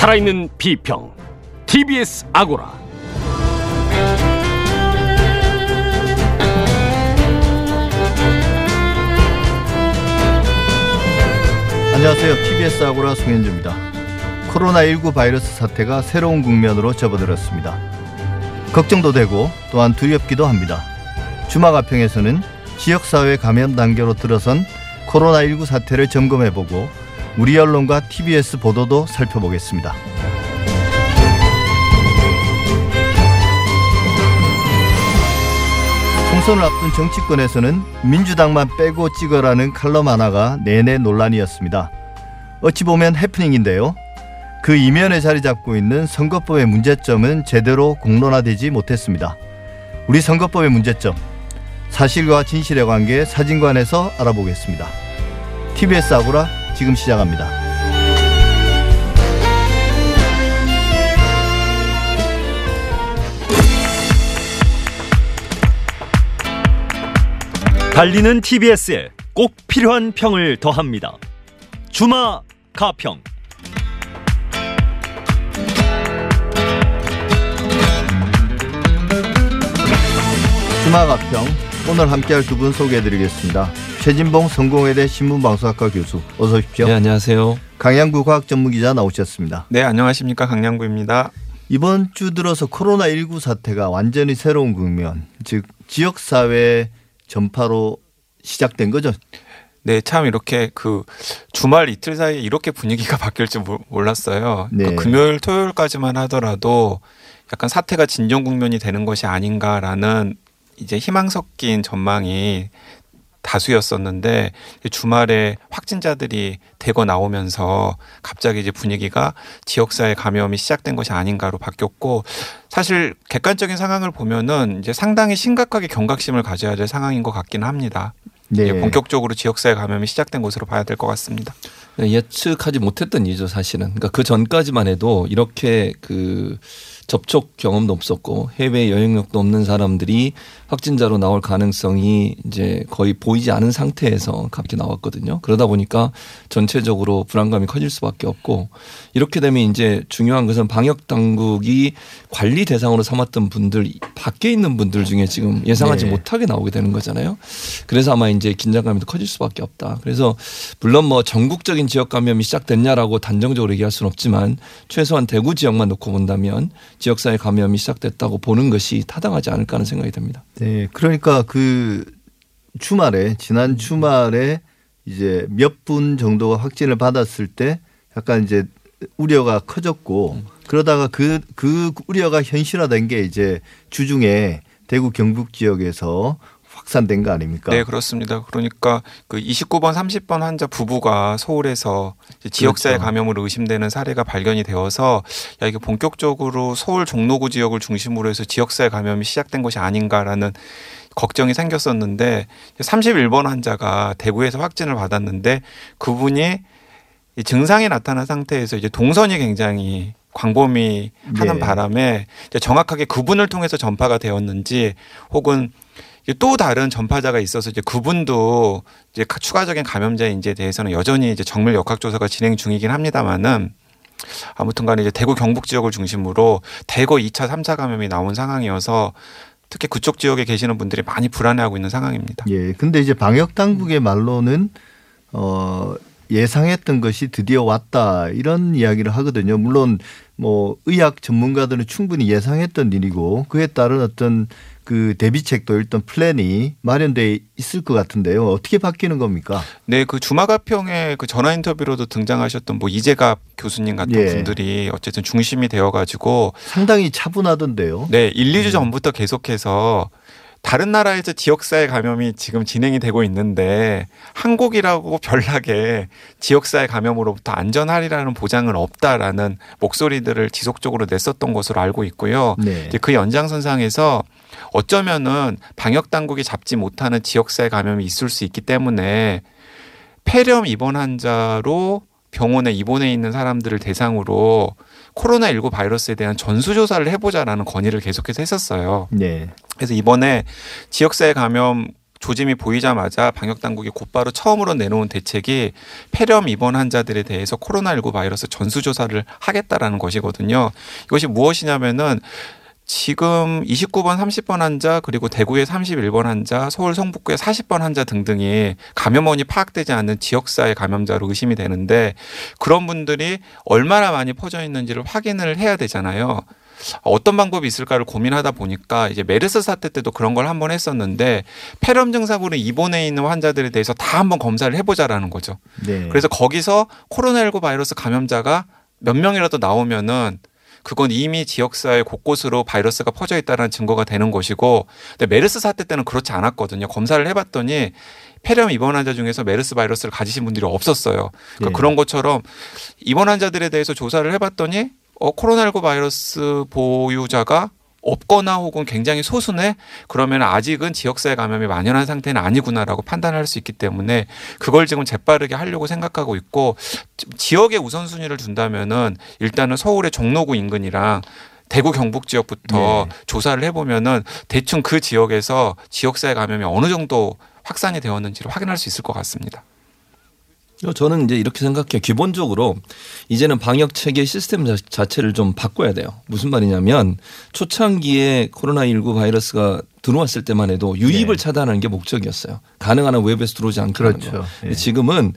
살아있는 비평 TBS 아고라 안녕하세요. TBS 아고라 송현주입니다. 코로나19 바이러스 사태가 새로운 국면으로 접어들었습니다. 걱정도 되고 또한 두렵기도 합니다. 주마가평에서는 지역사회 감염 단계로 들어선 코로나19 사태를 점검해보고 우리 언론과 TBS 보도도 살펴보겠습니다. 총선을 앞둔 정치권에서는 민주당만 빼고 찍어라는 칼럼 하나가 내내 논란이었습니다. 어찌 보면 해프닝인데요. 그 이면에 자리 잡고 있는 선거법의 문제점은 제대로 공론화되지 못했습니다. 우리 선거법의 문제점, 사실과 진실의 관계 사진관에서 알아보겠습니다. TBS 아고라 지금 시작합니다. 달리는 TBS에 꼭 필요한 평을 더합니다. 주마 가평. 주마 가평 오늘 함께할 두 분 소개해드리겠습니다. 최진봉 성공회대 신문방송학과 교수 어서 오십시오. 네, 안녕하세요. 강양구 과학 전문기자 나오셨습니다. 네, 안녕하십니까. 강량구입니다. 이번 주 들어서 코로나19 사태가 완전히 새로운 국면, 즉 지역 사회 전파로 시작된 거죠. 네, 참 이렇게 그 주말 이틀 사이에 이렇게 분위기가 바뀔 줄 몰- 몰랐어요. 네. 그러니까 금요일, 토요일까지만 하더라도 약간 사태가 진정 국면이 되는 것이 아닌가라는 이제 희망 섞인 전망이 다수였었는데 주말에 확진자들이 대거 나오면서 갑자기 이제 분위기가 지역사회 감염이 시작된 것이 아닌가로 바뀌었고 사실 객관적인 상황을 보면은 이제 상당히 심각하게 경각심을 가져야 될 상황인 것 같기는 합니다. 네. 예, 본격적으로 지역사회 감염이 시작된 것으로 봐야 될 것 같습니다. 예측하지 못했던 일이죠, 사실은. 그러니까 그 전까지만 해도 이렇게 그 접촉 경험도 없었고 해외 여행력도 없는 사람들이 확진자로 나올 가능성이 이제 거의 보이지 않은 상태에서 갑자기 나왔거든요. 그러다 보니까 전체적으로 불안감이 커질 수밖에 없고 이렇게 되면 이제 중요한 것은 방역 당국이 관리 대상으로 삼았던 분들 밖에 있는 분들 중에 지금 예상하지 네. 못하게 나오게 되는 거잖아요. 그래서 아마 이제 긴장감이 더 커질 수밖에 없다. 그래서 물론 뭐 전국적인 지역 감염이 시작됐냐라고 단정적으로 얘기할 수는 없지만 최소한 대구 지역만 놓고 본다면 지역사회 감염이 시작됐다고 보는 것이 타당하지 않을까 하는 생각이 듭니다. 네, 그러니까 그 주말에 지난 주말에 이제 몇 분 정도가 확진을 받았을 때 약간 이제 우려가 커졌고 그러다가 그그 우려가 현실화된 게 이제 주중에 대구 경북 지역에서 확산된 거 아닙니까? 네, 그렇습니다. 그러니까 그 29번, 30번 환자 부부가 서울에서 지역사회 그렇죠. 감염으로 의심되는 사례가 발견이 되어서 야 이게 본격적으로 서울 종로구 지역을 중심으로 해서 지역사회 감염이 시작된 것이 아닌가라는 걱정이 생겼었는데 31번 환자가 대구에서 확진을 받았는데 그분이 이 증상이 나타난 상태에서 이제 동선이 굉장히 광범위 하는 네. 바람에 정확하게 그분을 통해서 전파가 되었는지 혹은 또 다른 전파자가 있어서 이제 그분도 이제 가- 추가적인 감염자인지에 대해서는 여전히 이제 정밀 역학 조사가 진행 중이긴 합니다만은 아무튼 간에 이제 대구 경북 지역을 중심으로 대거 2차, 3차 감염이 나온 상황이어서 특히 그쪽 지역에 계시는 분들이 많이 불안해하고 있는 상황입니다. 예. 근데 이제 방역 당국의 말로는 어 예상했던 것이 드디어 왔다 이런 이야기를 하거든요. 물론 뭐 의학 전문가들은 충분히 예상했던 일이고 그에 따른 어떤 그 대비책도 일단 플랜이 마련돼 있을 것 같은데요. 어떻게 바뀌는 겁니까? 네, 그 주마가평의 그 전화 인터뷰로도 등장하셨던 뭐 이재갑 교수님 같은 예. 분들이 어쨌든 중심이 되어가지고 상당히 차분하던데요. 네, 1, 2주 전부터 계속해서 다른 나라에서 지역사회 감염이 지금 진행이 되고 있는데 한국이라고 별나게 지역사회 감염으로부터 안전하리라는 보장은 없다라는 목소리들을 지속적으로 냈었던 것으로 알고 있고요. 네. 이제 그 연장선상에서 어쩌면은 방역 당국이 잡지 못하는 지역사회 감염이 있을 수 있기 때문에 폐렴 입원 환자로 병원에 입원해 있는 사람들을 대상으로 코로나19 바이러스에 대한 전수조사를 해보자라는 건의를 계속해서 했었어요. 네. 그래서 이번에 지역사회 감염 조짐이 보이자마자 방역 당국이 곧바로 처음으로 내놓은 대책이 폐렴 입원 환자들에 대해서 코로나19 바이러스 전수 조사를 하겠다라는 것이거든요. 이것이 무엇이냐면은 지금 29번, 30번 환자 그리고 대구의 31번 환자, 서울 성북구의 40번 환자 등등이 감염원이 파악되지 않는 지역사회 감염자로 의심이 되는데 그런 분들이 얼마나 많이 퍼져 있는지를 확인을 해야 되잖아요. 어떤 방법이 있을까를 고민하다 보니까 이제 메르스 사태 때도 그런 걸 한번 했었는데 폐렴 증상으로 입원해 있는 환자들에 대해서 다 한번 검사를 해보자라는 거죠. 네. 그래서 거기서 코로나19 바이러스 감염자가 몇 명이라도 나오면은 그건 이미 지역사회 곳곳으로 바이러스가 퍼져 있다는 증거가 되는 것이고 근데 메르스 사태 때는 그렇지 않았거든요. 검사를 해봤더니 폐렴 입원 환자 중에서 메르스 바이러스를 가지신 분들이 없었어요. 그러니까 예. 그런 것처럼 입원 환자들에 대해서 조사를 해봤더니 어, 코로나19 바이러스 보유자가 없거나 혹은 굉장히 소수네 그러면 아직은 지역사회 감염이 만연한 상태는 아니구나라고 판단할 수 있기 때문에 그걸 지금 재빠르게 하려고 생각하고 있고 지역의 우선순위를 둔다면은 일단은 서울의 종로구 인근이랑 대구 경북 지역부터 네. 조사를 해보면은 대충 그 지역에서 지역사회 감염이 어느 정도 확산이 되었는지를 확인할 수 있을 것 같습니다. 저는 이제 이렇게 생각해요. 기본적으로 이제는 방역 체계 시스템 자- 자체를 좀 바꿔야 돼요. 무슨 말이냐면 초창기에 코로나19 바이러스가 들어왔을 때만 해도 유입을 네. 차단하는 게 목적이었어요. 가능한 한 외부에서 들어오지 않게 그렇죠. 거. 예. 지금은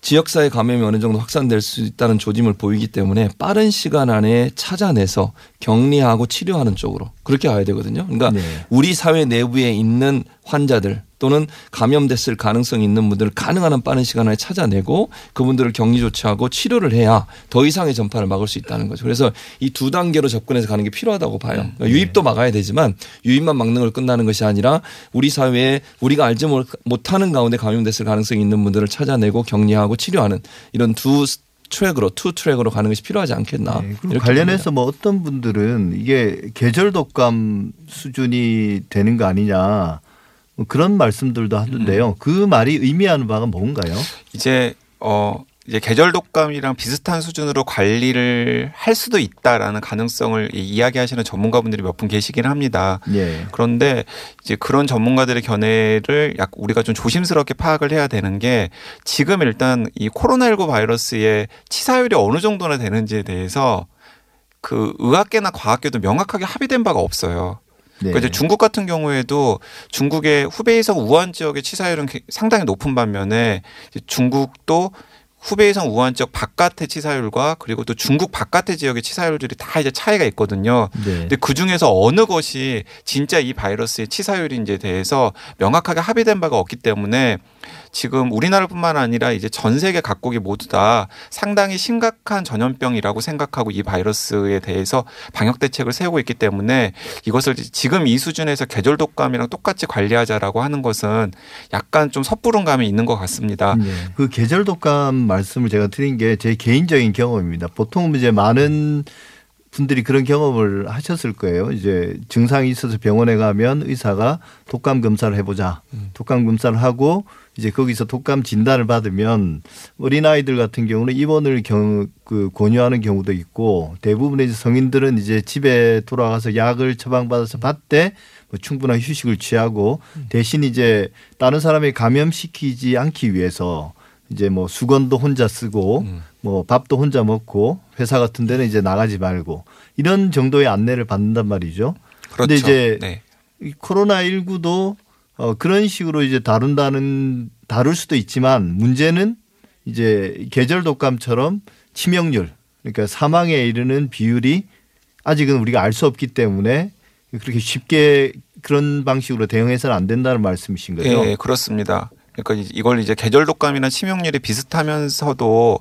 지역사회 감염이 어느 정도 확산될 수 있다는 조짐을 보이기 때문에 빠른 시간 안에 찾아내서 격리하고 치료하는 쪽으로 그렇게 가야 되거든요. 그러니까 네. 우리 사회 내부에 있는 환자들 또는 감염됐을 가능성이 있는 분들을 가능한 한 빠른 시간 안에 찾아내고 그분들을 격리 조치하고 치료를 해야 더 이상의 전파를 막을 수 있다는 거죠. 그래서 이 두 단계로 접근해서 가는 게 필요하다고 봐요. 음. 그러니까 네. 유입도 막아야 되지만 유입만 막는 걸 끝나는 것이 아니라 우리 사회에 우리가 알지 못- 못하는 가운데 감염됐을 가능성이 있는 분들을 찾아내고 격리하고 치료하는 이런 두 트랙으로 two track으로 가는 것이 필요하지 않겠나. 네, 관련해서 뭐 어떤 분들은 이게 계절 독감 수준이 되는 거 아니냐 뭐 그런 말씀들도 하던데요. 그 말이 의미하는 바가 뭔가요? 이제 어 이제 계절 독감이랑 비슷한 수준으로 관리를 할 수도 있다라는 가능성을 이- 이야기하시는 전문가분들이 몇 분 계시긴 합니다. 예. 그런데 이제 그런 전문가들의 견해를 약 우리가 좀 조심스럽게 파악을 해야 되는 게 지금 일단 이 코로나19 바이러스의 치사율이 어느 정도나 되는지에 대해서 그 의학계나 과학계도 명확하게 합의된 바가 없어요. 네. 그러니까 이제 중국 같은 경우에도 중국의 후베이성 우한 지역의 치사율은 게- 상당히 높은 반면에 중국도 후베이성 우한 지역 바깥의 치사율과 그리고 또 중국 바깥의 지역의 치사율들이 다 이제 차이가 있거든요. 네. 근데 그 중에서 어느 것이 진짜 이 바이러스의 치사율인지에 대해서 명확하게 합의된 바가 없기 때문에 지금 우리나라뿐만 아니라 이제 전 세계 각국이 모두 다 상당히 심각한 전염병이라고 생각하고 이 바이러스에 대해서 방역 대책을 세우고 있기 때문에 이것을 지금 이 수준에서 계절 독감이랑 똑같이 관리하자라고 하는 것은 약간 좀 섣부른 감이 있는 것 같습니다. 네. 그 계절 독감 말씀을 제가 드린 게 제 개인적인 경험입니다. 보통 이제 많은 분들이 그런 경험을 하셨을 거예요. 이제 증상이 있어서 병원에 가면 의사가 독감 검사를 해보자. 독감 검사를 하고 이제 거기서 독감 진단을 받으면 어린 아이들 같은 경우는 입원을 경, 그 권유하는 경우도 있고 대부분의 이제 성인들은 이제 집에 돌아가서 약을 처방받아서 받되 뭐 충분한 휴식을 취하고 대신 이제 다른 사람이 감염시키지 않기 위해서 이제 뭐 수건도 혼자 쓰고 뭐 밥도 혼자 먹고 회사 같은 데는 이제 나가지 말고 이런 정도의 안내를 받는단 말이죠. 그렇죠. 근데 이제 네. 이 코로나 19도 어 그런 식으로 이제 다룬다는 다룰 수도 있지만 문제는 이제 계절 독감처럼 치명률 그러니까 사망에 이르는 비율이 아직은 우리가 알 수 없기 때문에 그렇게 쉽게 그런 방식으로 대응해서는 안 된다는 말씀이신 거죠. 예, 그렇습니다. 그러니까 이걸 이제 계절 독감이나 치명률이 비슷하면서도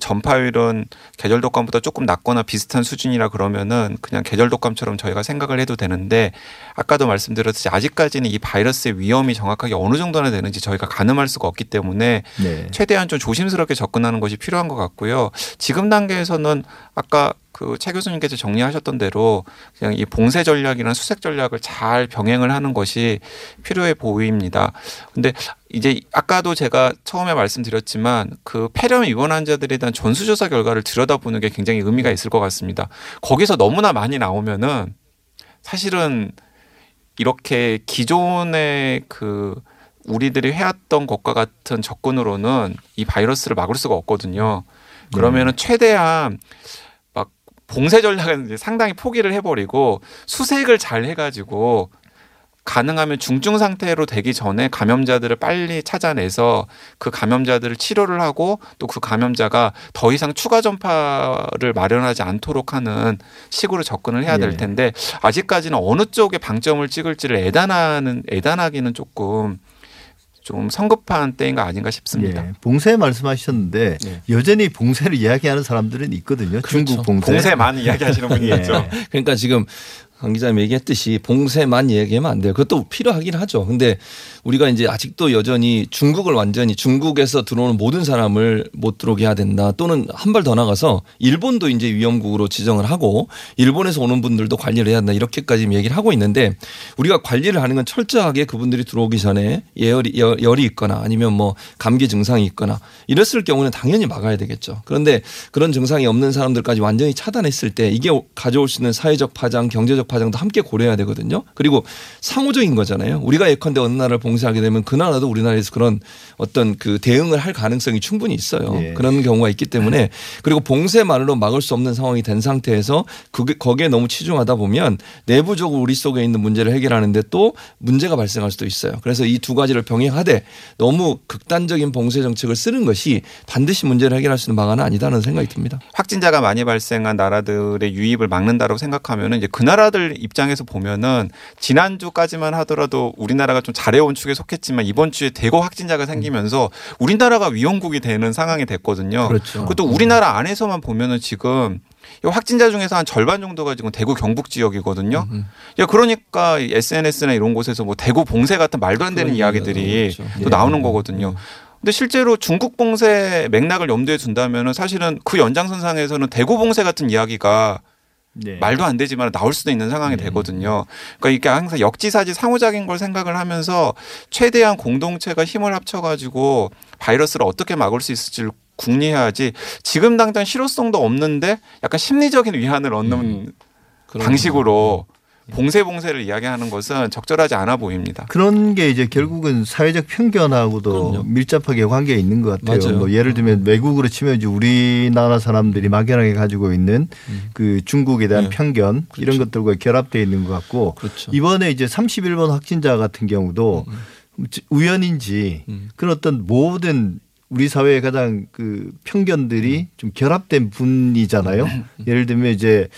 전파율은 계절 독감보다 조금 낮거나 비슷한 수준이라 그러면은 그냥 계절 독감처럼 저희가 생각을 해도 되는데 아까도 말씀드렸듯이 아직까지는 이 바이러스의 위험이 정확하게 어느 정도나 되는지 저희가 가늠할 수가 없기 때문에 네. 최대한 좀 조심스럽게 접근하는 것이 필요한 것 같고요. 지금 단계에서는 아까 그 최 교수님께서 정리하셨던 대로 그냥 이 봉쇄 전략이나 수색 전략을 잘 병행을 하는 것이 필요해 보입니다. 근데 이제 아까도 제가 처음에 말씀드렸지만 그 폐렴 입원 환자들에 대한 전수조사 결과를 들여다보는 게 굉장히 의미가 있을 것 같습니다. 거기서 너무나 많이 나오면은 사실은 이렇게 기존의 그 우리들이 해왔던 것과 같은 접근으로는 이 바이러스를 막을 수가 없거든요. 그러면은 최대한 막 봉쇄 전략은 상당히 포기를 해버리고 수색을 잘 해가지고 가능하면 중증 상태로 되기 전에 감염자들을 빨리 찾아내서 그 감염자들을 치료를 하고 또 그 감염자가 더 이상 추가 전파를 마련하지 않도록 하는 식으로 접근을 해야 될 예. 텐데 아직까지는 어느 쪽에 방점을 찍을지를 애단하는 애단하기는 조금 좀 성급한 때인 가 아닌가 싶습니다. 예, 봉쇄 말씀하셨는데 네. 여전히 봉쇄를 이야기하는 사람들은 있거든요. 그렇죠. 중국 봉쇄. 봉쇄만 이야기하시는 분이 예. 있죠. 그러니까 지금 강 기자님 얘기했듯이 봉쇄만 얘기하면 안 돼요. 그것도 필요하긴 하죠. 근데 우리가 이제 아직도 여전히 중국을 완전히 중국에서 들어오는 모든 사람을 못 들어오게 해야 된다. 또는 한 발 더 나가서 일본도 이제 위험국으로 지정을 하고 일본에서 오는 분들도 관리를 해야 한다. 이렇게까지 얘기를 하고 있는데 우리가 관리를 하는 건 철저하게 그분들이 들어오기 전에 예열이 열- 열이 있거나 아니면 뭐 감기 증상이 있거나 이랬을 경우는 당연히 막아야 되겠죠. 그런데 그런 증상이 없는 사람들까지 완전히 차단했을 때 이게 가져올 수 있는 사회적 파장, 경제적 파장도 함께 고려해야 되거든요. 그리고 상호적인 거잖아요. 우리가 예컨대 어느 나라를 봉쇄하게 되면 그 나라도 우리나라에서 그런 어떤 그 대응을 할 가능성이 충분히 있어요. 예. 그런 경우가 있기 때문에 그리고 봉쇄만으로 막을 수 없는 상황이 된 상태에서 그게 거기에 너무 치중하다 보면 내부적으로 우리 속에 있는 문제를 해결하는데 또 문제가 발생할 수도 있어요. 그래서 이 두 가지를 병행하되 너무 극단적인 봉쇄 정책을 쓰는 것이 반드시 문제를 해결할 수 있는 방안은 아니다는 생각이 듭니다. 확진자가 많이 발생한 나라들의 유입을 막는다고 생각하면은 이제 그 나라들 입장에서 보면은 지난주까지만 하더라도 우리나라가 좀 잘해온 축에 속했지만 이번 주에 대거 확진자가 생기면서 우리나라가 위험국이 되는 상황이 됐거든요. 그렇죠. 그것도 우리나라 안에서만 보면은 지금 이 확진자 중에서 한 절반 정도가 지금 대구 경북 지역이거든요. 음. 야 그러니까 이 SNS나 이런 곳에서 뭐 대구 봉쇄 같은 말도 안 되는 그런 이야기들이 나오죠. 또 예. 나오는 거거든요. 근데 실제로 중국 봉쇄 맥락을 염두에 둔다면은 사실은 그 연장선상에서는 대구 봉쇄 같은 이야기가 네. 말도 안 되지만 나올 수도 있는 상황이 되거든요. 그러니까 이게 항상 역지사지 상호작인 걸 생각을 하면서 최대한 공동체가 힘을 합쳐가지고 바이러스를 어떻게 막을 수 있을지를 궁리해야지 지금 당장 실효성도 없는데 약간 심리적인 위안을 얻는 그런 방식으로 봉쇄 봉쇄를 이야기하는 것은 적절하지 않아 보입니다. 그런 게 이제 결국은 사회적 편견하고도 그럼요. 밀접하게 관계가 있는 것 같아요. 맞아요. 뭐 예를 들면 외국으로 치면 이제 우리나라 사람들이 막연하게 가지고 있는 그 중국에 대한 네. 편견 이런 그렇죠. 것들과 결합되어 있는 것 같고 그렇죠. 이번에 이제 31번 확진자 같은 경우도 우연인지 음. 그런 어떤 모든 우리 사회의 가장 그 편견들이 좀 결합된 분이잖아요. 예를 들면 이제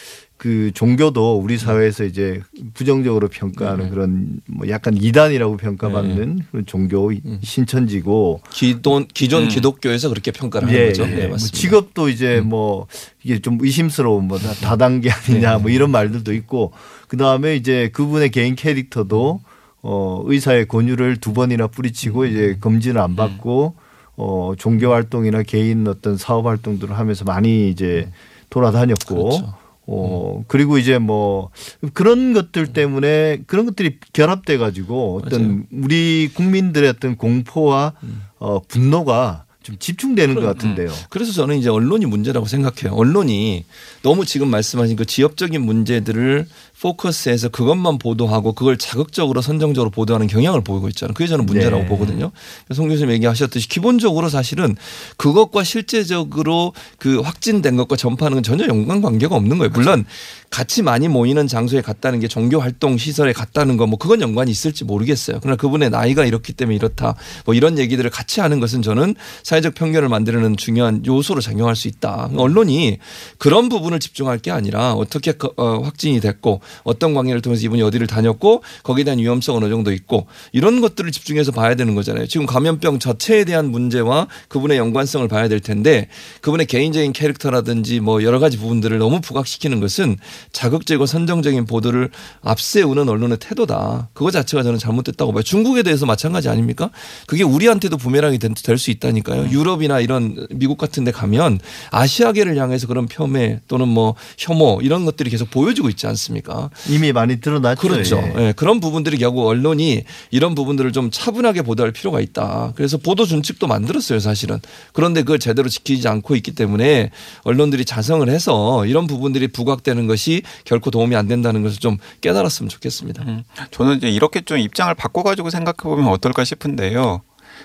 그 종교도 우리 사회에서 이제 부정적으로 평가하는 그런 뭐 약간 이단이라고 평가받는 그런 종교 신천지고 기존 기존 음. 기독교에서 그렇게 평가를 하는 예, 거죠. 예. 네, 뭐 맞습니다. 직업도 이제 뭐 이게 좀 의심스러운 뭐 다- 다단계 아니냐 뭐 이런 말들도 있고 그 다음에 이제 그분의 개인 캐릭터도 어 의사의 권유를 두 번이나 뿌리치고 이제 검진을 안 받고 어 종교 활동이나 개인 어떤 사업 활동들을 하면서 많이 이제 돌아다녔고 그렇죠. 어 그리고 이제 뭐 그런 것들 때문에 그런 것들이 결합돼 가지고 어떤 우리 국민들의 어떤 공포와 어 분노가 좀 집중되는 것 같은데요. 그래서 저는 이제 언론이 문제라고 생각해요. 언론이 너무 지금 말씀하신 그 지역적인 문제들을 포커스해서 그것만 보도하고 그걸 자극적으로 선정적으로 보도하는 경향을 보이고 있잖아요. 그게 저는 문제라고 네. 보거든요. 송 교수님 얘기하셨듯이 기본적으로 사실은 그것과 실제적으로 그 확진된 것과 전파하는 건 전혀 연관 관계가 없는 거예요. 물론 같이 많이 모이는 장소에 갔다는 게 종교 활동 시설에 갔다는 거 뭐 그건 연관이 있을지 모르겠어요. 그러나 그분의 나이가 이렇기 때문에 이렇다 뭐 이런 얘기들을 같이 하는 것은 저는 사회적 편견을 만드는 중요한 요소로 작용할 수 있다. 언론이 그런 부분을 집중할 게 아니라 어떻게 그, 어, 확진이 됐고 어떤 관계를 통해서 이분이 어디를 다녔고 거기에 대한 위험성 어느 정도 있고 이런 것들을 집중해서 봐야 되는 거잖아요. 지금 감염병 자체에 대한 문제와 그분의 연관성을 봐야 될 텐데 그분의 개인적인 캐릭터라든지 뭐 여러 가지 부분들을 너무 부각시키는 것은 자극적이고 선정적인 보도를 앞세우는 언론의 태도다. 그거 자체가 저는 잘못됐다고 봐요. 중국에 대해서 마찬가지 아닙니까? 그게 우리한테도 부메랑이 될 수 있다니까요. 거예요. 유럽이나 이런 미국 같은 데 가면 아시아계를 향해서 그런 폄훼 또는 뭐 혐오 이런 것들이 계속 보여지고 있지 않습니까? 이미 많이 드러났죠. 그렇죠. 예. 예, 그런 부분들이 결국 언론이 이런 부분들을 좀 차분하게 보도할 필요가 있다. 그래서 보도 준칙도 만들었어요, 사실은. 그런데 그걸 제대로 지키지 않고 있기 때문에 언론들이 자성을 해서 이런 부분들이 부각되는 것이 결코 도움이 안 된다는 것을 좀 깨달았으면 좋겠습니다. 음, 저는 이제 이렇게 좀 입장을 바꿔가지고 생각해 보면 어떨까 싶은데요.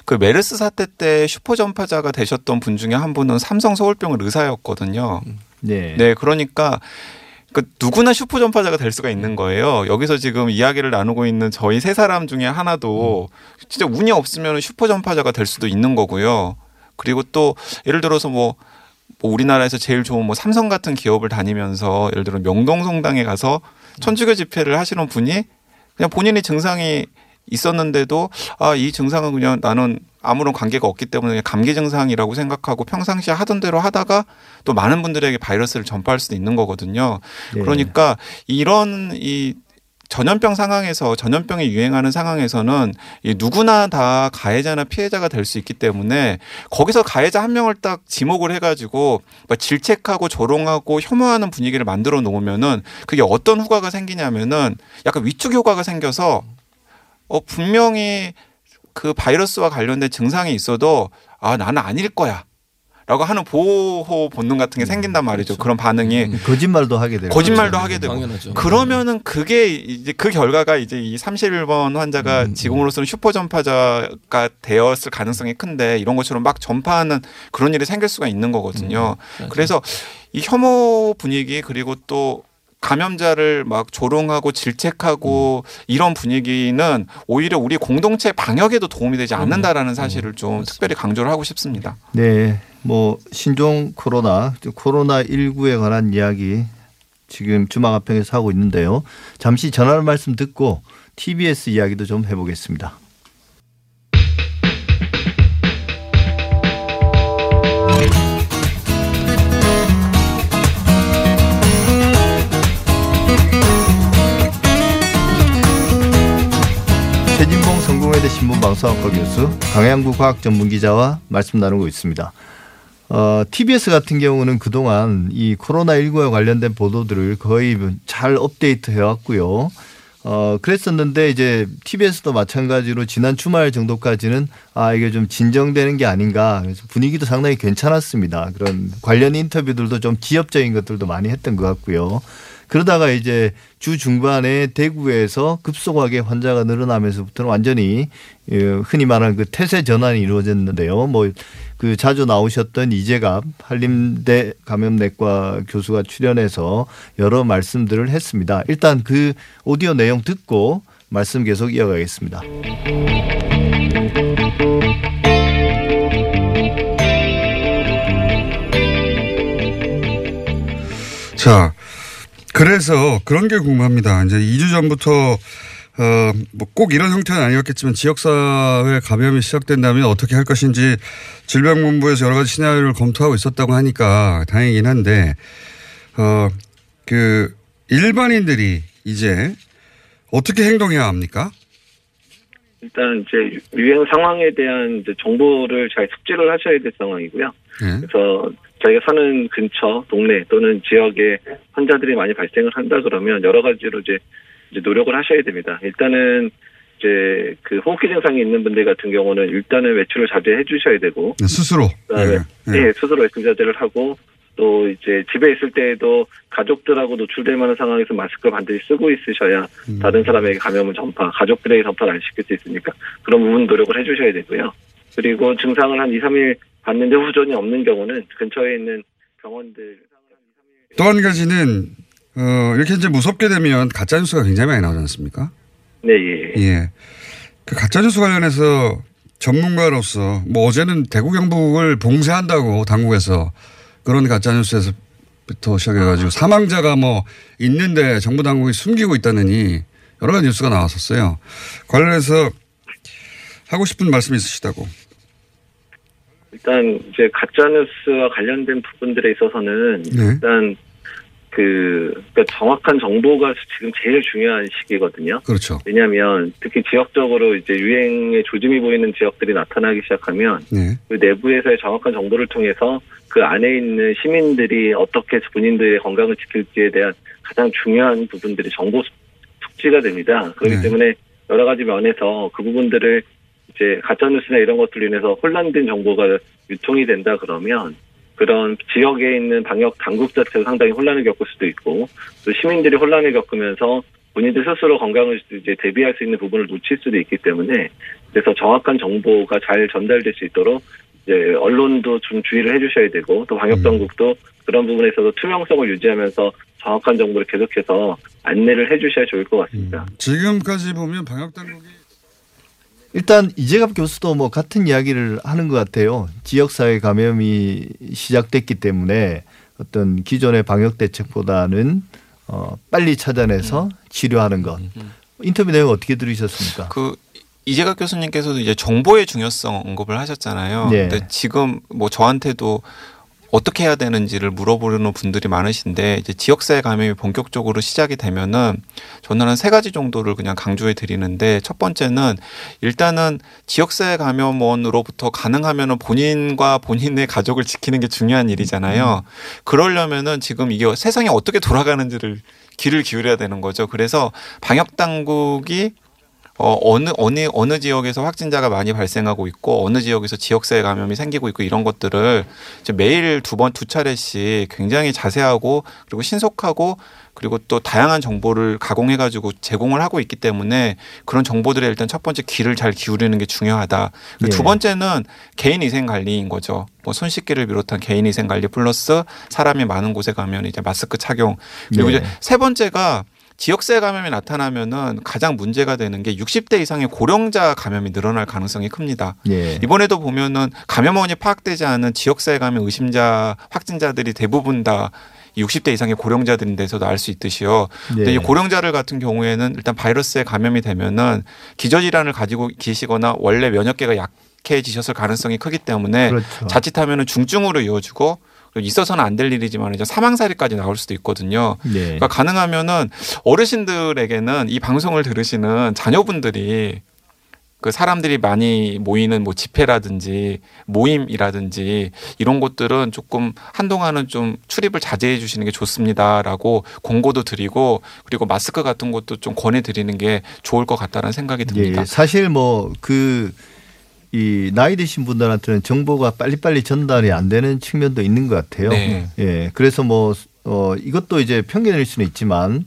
그 메르스 사태 때 슈퍼 전파자가 되셨던 분 중에 한 분은 삼성 서울병원 의사였거든요. 네. 네, 그러니까 그 누구나 슈퍼 전파자가 될 수가 있는 거예요. 여기서 지금 이야기를 나누고 있는 저희 세 사람 중에 하나도 진짜 운이 없으면 슈퍼 전파자가 될 수도 있는 거고요. 그리고 또 예를 들어서 뭐, 뭐 우리나라에서 제일 좋은 뭐 삼성 같은 기업을 다니면서 예를 들어 명동 성당에 가서 천주교 집회를 하시는 분이 그냥 본인이 증상이 있었는데도 아 이 증상은 그냥 나는 아무런 관계가 없기 때문에 그냥 감기 증상이라고 생각하고 평상시에 하던 대로 하다가 또 많은 분들에게 바이러스를 전파할 수도 있는 거거든요. 네. 그러니까 이런 이 전염병 상황에서 전염병이 유행하는 상황에서는 이 누구나 다 가해자나 피해자가 될 수 있기 때문에 거기서 가해자 한 명을 딱 지목을 해가지고 막 질책하고 조롱하고 혐오하는 분위기를 만들어 놓으면은 그게 어떤 후과가 생기냐면은 약간 위축 효과가 생겨서 어 분명히 그 바이러스와 관련된 증상이 있어도 아 나는 아닐 거야. 라고 하는 보호 본능 같은 게 생긴단 말이죠. 그렇죠. 그런 반응이 음. 거짓말도 하게 되고. 거짓말도 하게 되고 당연하죠. 그러면은 그게 이제 그 결과가 이제 이 31번 환자가 음, 지금으로서는 슈퍼 전파자가 되었을 가능성이 큰데 이런 것처럼 막 전파하는 그런 일이 생길 수가 있는 거거든요. 맞아요. 그래서 이 혐오 분위기 그리고 또 감염자를 막 조롱하고 질책하고 이런 분위기는 오히려 우리 공동체 방역에도 도움이 되지 않는다라는 사실을 좀 특별히 강조를 하고 싶습니다. 네. 뭐 신종 코로나, 코로나 19에 관한 이야기 지금 주막 앞평에서 하고 있는데요. 잠시 전화 말씀 듣고 TBS 이야기도 좀 해보겠습니다. 최진봉 성공회대 신문방송학과 교수 강양구 과학전문기자와 말씀 나누고 있습니다. 어, TBS 같은 경우는 그동안 이 코로나19에 관련된 보도들을 거의 잘 업데이트 해왔고요. 어, 그랬었는데 이제 TBS도 마찬가지로 지난 주말 정도까지는 아, 이게 좀 진정되는 게 아닌가. 그래서 분위기도 상당히 괜찮았습니다. 그런 관련 인터뷰들도 좀 지엽적인 것들도 많이 했던 것 같고요. 그러다가 이제 주 중반에 대구에서 급속하게 환자가 늘어나면서부터는 완전히 예, 흔히 말하는 그 태세 전환이 이루어졌는데요. 뭐 그 자주 나오셨던 이재갑 한림대 감염내과 교수가 출연해서 여러 말씀들을 했습니다. 일단 그 오디오 내용 듣고 말씀 계속 이어가겠습니다. 자, 그래서 그런 게 궁금합니다. 이제 2주 전부터 어, 뭐 꼭 이런 형태는 아니었겠지만 지역사회 감염이 시작된다면 어떻게 할 것인지 질병본부에서 여러 가지 시나리오를 검토하고 있었다고 하니까 다행이긴 한데, 어, 그 일반인들이 이제 어떻게 행동해야 합니까? 일단 이제 유행 상황에 대한 이제 정보를 잘 숙지를 하셔야 될 상황이고요. 예. 그래서 저희가 사는 근처 동네 또는 지역에 환자들이 많이 발생을 한다 그러면 여러 가지로 이제, 이제 노력을 하셔야 됩니다. 일단은 이제 그 호흡기 증상이 있는 분들 같은 경우는 일단은 외출을 자제해 주셔야 되고 스스로. 그다음에 예. 예, 스스로 외출 자제를 하고 또 이제 집에 있을 때에도 가족들하고 노출될 만한 상황에서 마스크를 반드시 쓰고 있으셔야 음. 다른 사람에게 감염을 전파, 가족들에게 전파를 안 시킬 수 있으니까 그런 부분 노력을 해주셔야 되고요. 그리고 증상을 한 2, 3일 받는데 후전이 없는 경우는 근처에 있는 병원들 또 한 가지는 어, 이렇게 이제 무섭게 되면 가짜뉴스가 굉장히 많이 나오지 않습니까? 네, 예. 예. 그 가짜뉴스 관련해서 전문가로서 뭐 어제는 대구 경북을 봉쇄한다고 당국에서 그런 가짜뉴스에서부터 시작해가지고 사망자가 뭐 있는데 정부 당국이 숨기고 있다느니 여러 가지 뉴스가 나왔었어요. 관련해서 하고 싶은 말씀 있으시다고. 일단 이제 가짜 뉴스와 관련된 부분들에 있어서는 네. 일단 그 그러니까 정확한 정보가 지금 제일 중요한 시기거든요. 그렇죠. 왜냐하면 특히 지역적으로 이제 유행의 조짐이 보이는 지역들이 나타나기 시작하면 네. 그 내부에서의 정확한 정보를 통해서 그 안에 있는 시민들이 어떻게 본인들의 건강을 지킬지에 대한 가장 중요한 부분들이 정보 숙지가 됩니다. 그렇기 네. 때문에 여러 가지 면에서 그 부분들을 이제 가짜뉴스나 이런 것들로 인해서 혼란된 정보가 유통이 된다 그러면 그런 지역에 있는 방역 당국 자체가 상당히 혼란을 겪을 수도 있고 또 시민들이 혼란을 겪으면서 본인들 스스로 건강을 이제 대비할 수 있는 부분을 놓칠 수도 있기 때문에 그래서 정확한 정보가 잘 전달될 수 있도록 이제 언론도 좀 주의를 해주셔야 되고 또 방역 당국도 그런 부분에서도 투명성을 유지하면서 정확한 정보를 계속해서 안내를 해주셔야 좋을 것 같습니다. 지금까지 보면 방역 당국이 일단 이재갑 교수도 뭐 같은 이야기를 하는 것 같아요. 지역사회 감염이 시작됐기 때문에 어떤 기존의 방역 대책보다는 어, 빨리 찾아내서 치료하는 것. 인터뷰 내용 어떻게 들으셨습니까? 그 이재각 교수님께서도 이제 정보의 중요성 언급을 하셨잖아요. 네. 근데 지금 뭐 저한테도 어떻게 해야 되는지를 물어보는 분들이 많으신데 이제 지역사회 감염이 본격적으로 시작이 되면은 저는 한 세 가지 정도를 그냥 강조해 드리는데 첫 번째는 일단은 지역사회 감염원으로부터 가능하면은 본인과 본인의 가족을 지키는 게 중요한 일이잖아요. 그러려면은 지금 이게 세상이 어떻게 돌아가는지를 귀를 기울여야 되는 거죠. 그래서 방역 당국이 어, 어느, 어느, 어느 지역에서 확진자가 많이 발생하고 있고, 어느 지역에서 지역사회 감염이 생기고 있고, 이런 것들을 매일 두 번, 두 차례씩 굉장히 자세하고, 그리고 신속하고, 그리고 또 다양한 정보를 가공해 가지고 제공을 하고 있기 때문에 그런 정보들에 일단 첫 번째 귀를 잘 기울이는 게 중요하다. 그리고 예. 두 번째는 개인 위생 관리인 거죠. 뭐 손 씻기를 비롯한 개인 위생 관리 플러스 사람이 많은 곳에 가면 이제 마스크 착용. 그리고 네. 이제 세 번째가 지역세 감염이 나타나면은 가장 문제가 되는 게 60대 이상의 고령자 감염이 늘어날 가능성이 큽니다. 예. 이번에도 보면은 감염원이 파악되지 않은 지역사회 감염 의심자 확진자들이 대부분 다 60대 이상의 고령자들인데서도 알 수 있듯이요. 근데 네. 이 고령자를 같은 경우에는 일단 바이러스에 감염이 되면은 기저질환을 가지고 계시거나 원래 면역계가 약 해지셨을 가능성이 크기 때문에 그렇죠. 자칫하면 은 중증으로 이어지고 있어서는 안 될 일이지만 이제 사망 사례까지 나올 수도 있거든요. 네. 그러니까 가능하면은 어르신들에게는 이 방송을 들으시는 자녀분들이 그 사람들이 많이 모이는 뭐 집회라든지 모임이라든지 이런 것들은 조금 한동안은 좀 출입을 자제해 주시는 게 좋습니다라고 공고도 드리고 그리고 마스크 같은 것도 좀 권해 드리는 게 좋을 것 같다는 생각이 듭니다. 예, 사실 뭐그 이 나이 드신 분들한테는 정보가 빨리빨리 전달이 안 되는 측면도 있는 것 같아요. 네. 예, 그래서 뭐 어, 이것도 이제 편견일 수는 있지만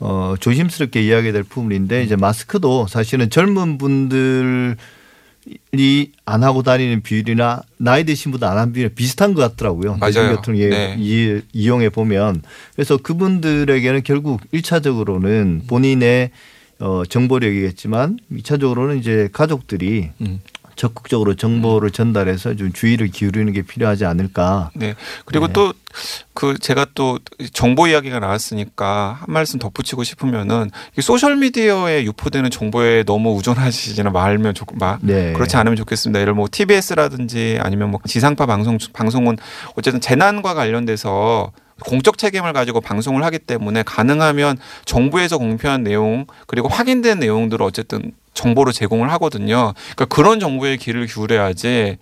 어, 조심스럽게 이야기해야 될 부분인데 이제 마스크도 사실은 젊은 분들이 안 하고 다니는 비율이나 나이 드신 분들 안 하는 비율이 비슷한 것 같더라고요. 맞아요. 대중교통 예, 네. 이, 이용해 보면 그래서 그분들에게는 결국 일차적으로는 본인의 어, 정보력이겠지만 이차적으로는 이제 가족들이 음. 적극적으로 정보를 전달해서 좀 주의를 기울이는 게 필요하지 않을까. 네. 그리고 네. 또그 제가 또 정보 이야기가 나왔으니까 한 말씀 덧붙이고 싶으면은 이 소셜 미디어에 유포되는 정보에 너무 의존하시지는 말면 좋 마, 네. 그렇지 않으면 좋겠습니다. 예를 뭐 TBS라든지 아니면 뭐 지상파 방송 방송은 어쨌든 재난과 관련돼서 공적 책임을 가지고 방송을 하기 때문에 가능하면 정부에서 공표한 내용 그리고 확인된 내용들을 어쨌든 정보로 제공을 하거든요. 그러니까 그런 정보에 귀를 기울여야지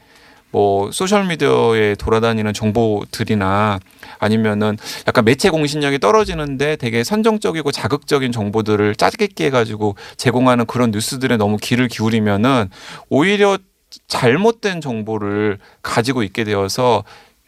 뭐 소셜 미디어에 돌아다니는 정보들이나 아니면은 약간 매체 공신력이 떨어지는데 되게 선정적이고 자극적인 정보들을 짜깁기 해가지고 제공하는 그런 뉴스들에 너무 귀를 기울이면은 오히려 잘못된 정보를 가지고 있게 되어서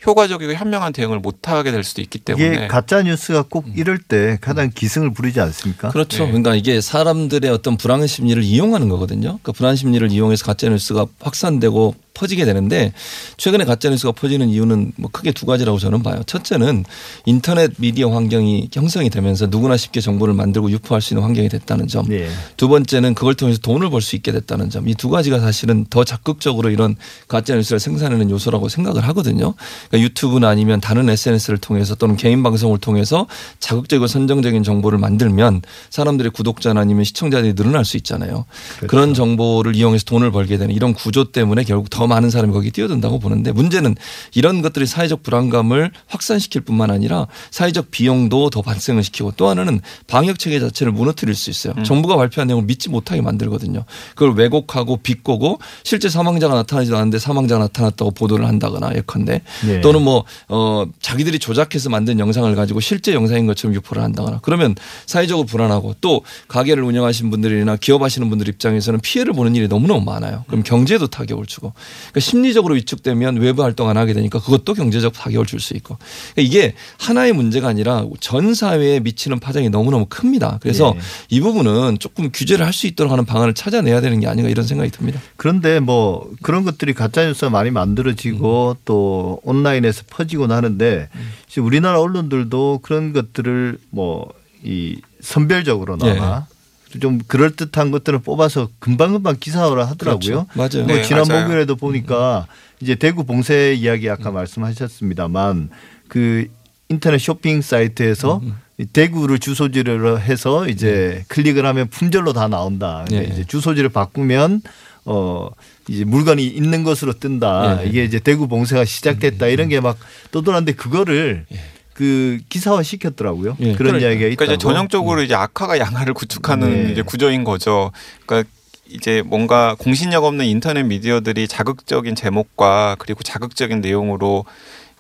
효과적이고 현명한 대응을 못하게 될 수도 있기 때문에 이게 가짜 뉴스가 꼭 이럴 때 가장 기승을 부리지 않습니까? 그렇죠. 네. 그러니까 이게 사람들의 어떤 불안 심리를 이용하는 거거든요. 그 불안 심리를 이용해서 가짜 뉴스가 확산되고 퍼지게 되는데 최근에 가짜 뉴스가 퍼지는 이유는 뭐 크게 두 가지라고 저는 봐요. 첫째는 인터넷 미디어 환경이 형성이 되면서 누구나 쉽게 정보를 만들고 유포할 수 있는 환경이 됐다는 점. 네. 두 번째는 그걸 통해서 돈을 벌 수 있게 됐다는 점. 이 두 가지가 사실은 더 적극적으로 이런 가짜 뉴스를 생산하는 요소라고 생각을 하거든요. 그러니까 유튜브나 아니면 다른 SNS를 통해서 또는 개인 방송을 통해서 자극적이고 선정적인 정보를 만들면 사람들의 구독자나 아니면 시청자들이 늘어날 수 있잖아요. 그런 정보를 이용해서 돈을 벌게 되는 이런 구조 때문에 결국 더더 많은 사람이 거기 뛰어든다고 보는데 문제는 이런 것들이 사회적 불안감을 확산시킬 뿐만 아니라 사회적 비용도 더 발생을 시키고 또 하나는 방역 체계 자체를 무너뜨릴 수 있어요. 음. 정부가 발표한 내용을 믿지 못하게 만들거든요. 그걸 왜곡하고 비꼬고 실제 사망자가 나타나지도 않는데 사망자가 나타났다고 보도를 한다거나 예컨대 네. 또는 뭐 어, 자기들이 조작해서 만든 영상을 가지고 실제 영상인 것처럼 유포를 한다거나 그러면 사회적으로 불안하고 또 가게를 운영하신 분들이나 기업하시는 분들 입장에서는 피해를 보는 일이 너무너무 많아요. 그럼 경제에도 타격을 주고 그러니까 심리적으로 위축되면 외부 활동 안 하게 되니까 그것도 경제적 타격을 줄 수 있고 그러니까 이게 하나의 문제가 아니라 전 사회에 미치는 파장이 너무너무 큽니다. 그래서 예. 이 부분은 조금 규제를 할 수 있도록 하는 방안을 찾아내야 되는 게 아닌가 이런 생각이 듭니다. 그런데 뭐 그런 것들이 가짜 뉴스가 많이 만들어지고 또 온라인에서 퍼지곤 하는데 지금 우리나라 언론들도 그런 것들을 뭐 이 선별적으로나마 좀 그럴 듯한 것들을 뽑아서 금방금방 기사화를 하더라고요. 그렇죠. 맞아요. 뭐 네, 지난 맞아요. 목요일에도 보니까 이제 대구 봉쇄 이야기 아까 말씀하셨습니다만 그 인터넷 쇼핑 사이트에서 이 대구를 주소지로 해서 이제 클릭을 하면 품절로 다 나온다. 예. 이제 주소지를 바꾸면 어 이제 물건이 있는 것으로 뜬다. 예. 이게 이제 대구 봉쇄가 시작됐다 이런 게 막 떠돌았는데 그거를 그 기사화 시켰더라고요. 예. 그런 그러니까 이야기가 있다고. 그러니까 이제 전형적으로 이제 악화가 양화를 구축하는 네. 이제 구조인 거죠. 그러니까 이제 뭔가 공신력 없는 인터넷 미디어들이 자극적인 제목과 그리고 자극적인 내용으로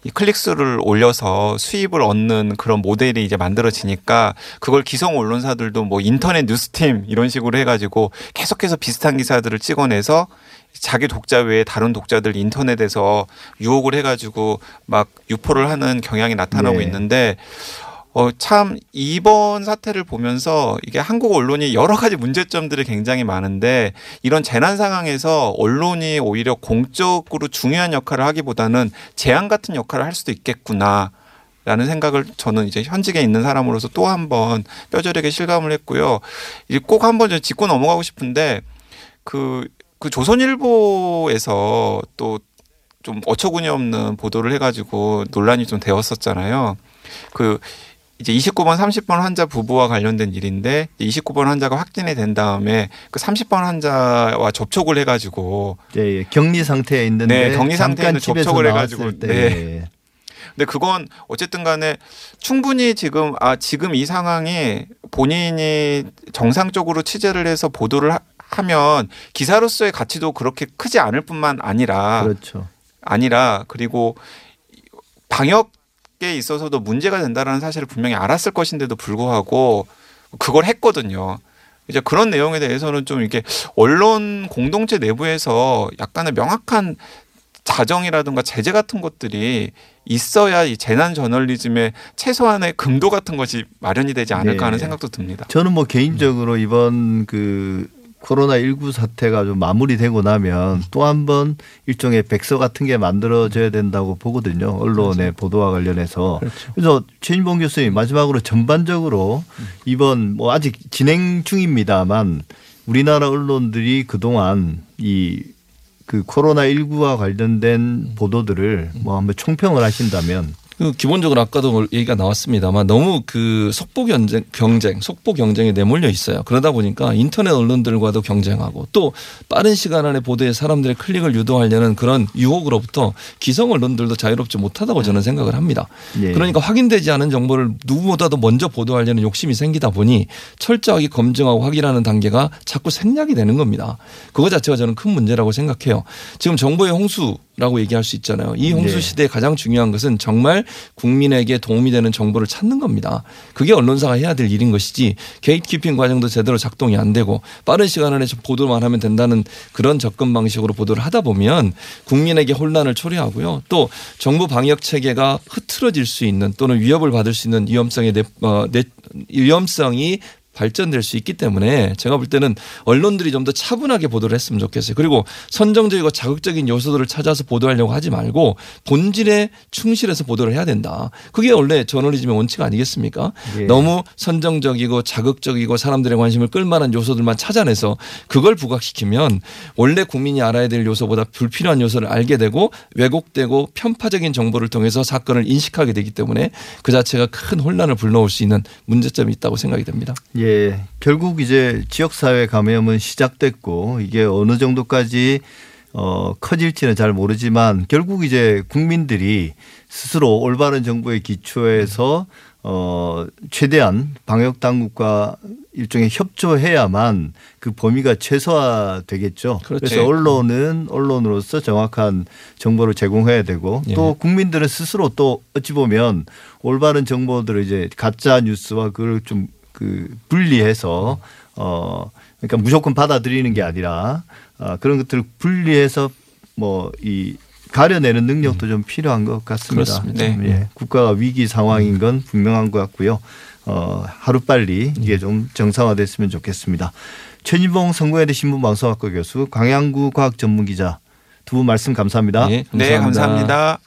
이 클릭수를 올려서 수입을 얻는 그런 모델이 이제 만들어지니까 그걸 기성 언론사들도 뭐 인터넷 뉴스팀 이런 식으로 해가지고 계속해서 비슷한 기사들을 찍어내서 자기 독자 외에 다른 독자들 인터넷에서 유혹을 해가지고 막 유포를 하는 경향이 나타나고 네. 있는데 어, 참, 이번 사태를 보면서 이게 한국 언론이 여러 가지 문제점들이 굉장히 많은데 이런 재난 상황에서 언론이 오히려 공적으로 중요한 역할을 하기보다는 재앙 같은 역할을 할 수도 있겠구나. 라는 생각을 저는 이제 현직에 있는 사람으로서 또 한 번 뼈저리게 실감을 했고요. 꼭 한번 짚고 넘어가고 싶은데 그, 그 조선일보에서 또 좀 어처구니 없는 보도를 해가지고 논란이 좀 되었었잖아요. 그 이제 29번, 30번 환자 부부와 관련된 일인데 29번 환자가 확진이 된 다음에 그 30번 환자와 접촉을 해가지고 예, 예. 격리 상태에 있는데 네, 격리 상태에 접촉을 해가지고, 때 네. 근데 그건 어쨌든 간에 충분히 지금 아 지금 이 상황이 본인이 정상적으로 취재를 해서 보도를 하, 하면 기사로서의 가치도 그렇게 크지 않을 뿐만 아니라 그렇죠. 아니라 그리고 방역에 있어서도 문제가 된다라는 사실을 분명히 알았을 것인데도 불구하고 그걸 했거든요. 이제 그런 내용에 대해서는 좀 이렇게 언론 공동체 내부에서 약간의 명확한 자정이라든가 제재 같은 것들이 있어야 이 재난 저널리즘의 최소한의 금도 같은 것이 마련이 되지 않을까 네. 하는 생각도 듭니다. 저는 뭐 개인적으로 이번 그 코로나 19 사태가 좀 마무리되고 나면 또 한 번 일종의 백서 같은 게 만들어져야 된다고 보거든요. 언론의 보도와 관련해서. 그래서 최인봉 교수님 마지막으로 전반적으로 이번 뭐 아직 진행 중입니다만 우리나라 언론들이 그동안 이 그 코로나 19와 관련된 보도들을 뭐 한번 총평을 하신다면 그 기본적으로 아까도 얘기가 나왔습니다만 너무 그 속보 경쟁, 경쟁, 속보 경쟁에 내몰려 있어요. 그러다 보니까 인터넷 언론들과도 경쟁하고 또 빠른 시간 안에 보도에 사람들의 클릭을 유도하려는 그런 유혹으로부터 기성 언론들도 자유롭지 못하다고 저는 생각을 합니다. 예. 그러니까 확인되지 않은 정보를 누구보다도 먼저 보도하려는 욕심이 생기다 보니 철저하게 검증하고 확인하는 단계가 자꾸 생략이 되는 겁니다. 그거 자체가 저는 큰 문제라고 생각해요. 지금 정보의 홍수 라고 얘기할 수 있잖아요. 이 홍수 네. 시대에 가장 중요한 것은 정말 국민에게 도움이 되는 정보를 찾는 겁니다. 그게 언론사가 해야 될 일인 것이지 gatekeeping 과정도 제대로 작동이 안 되고 빠른 시간 안에 보도만 하면 된다는 그런 접근 방식으로 보도를 하다 보면 국민에게 혼란을 초래하고요. 또 정부 방역 체계가 흐트러질 수 있는 또는 위협을 받을 수 있는 위험성의 내, 어, 내, 위험성이 발전될 수 있기 때문에 제가 볼 때는 언론들이 좀 더 차분하게 보도를 했으면 좋겠어요. 그리고 선정적이고 자극적인 요소들을 찾아서 보도하려고 하지 말고 본질에 충실해서 보도를 해야 된다. 그게 원래 저널리즘의 원칙 아니겠습니까? 예. 너무 선정적이고 자극적이고 사람들의 관심을 끌만한 요소들만 찾아내서 그걸 부각시키면 원래 국민이 알아야 될 요소보다 불필요한 요소를 알게 되고 왜곡되고 편파적인 정보를 통해서 사건을 인식하게 되기 때문에 그 자체가 큰 혼란을 불러올 수 있는 문제점이 있다고 생각이 됩니다. 예, 결국 이제 지역사회 감염은 시작됐고 이게 어느 정도까지 어, 커질지는 잘 모르지만 결국 이제 국민들이 스스로 올바른 정보의 기초에서 어, 최대한 방역 당국과 일종의 협조해야만 그 범위가 최소화 되겠죠. 그렇죠. 그래서 언론은 언론으로서 정확한 정보를 제공해야 되고 예. 또 국민들은 스스로 또 어찌 보면 올바른 정보들을 이제 가짜 뉴스와 그걸 좀 그 분리해서 어 그러니까 무조건 받아들이는 게 아니라 어 그런 것들을 분리해서 뭐 이 가려내는 능력도 좀 필요한 것 같습니다. 그렇습니다. 좀, 예. 국가가 위기 상황인 건 분명한 것 같고요. 어 하루 빨리 이게 좀 정상화됐으면 좋겠습니다. 최진봉 선거외대 신문방송학과 교수, 광양구 과학전문기자 두 분 말씀 감사합니다. 예, 네, 감사합니다.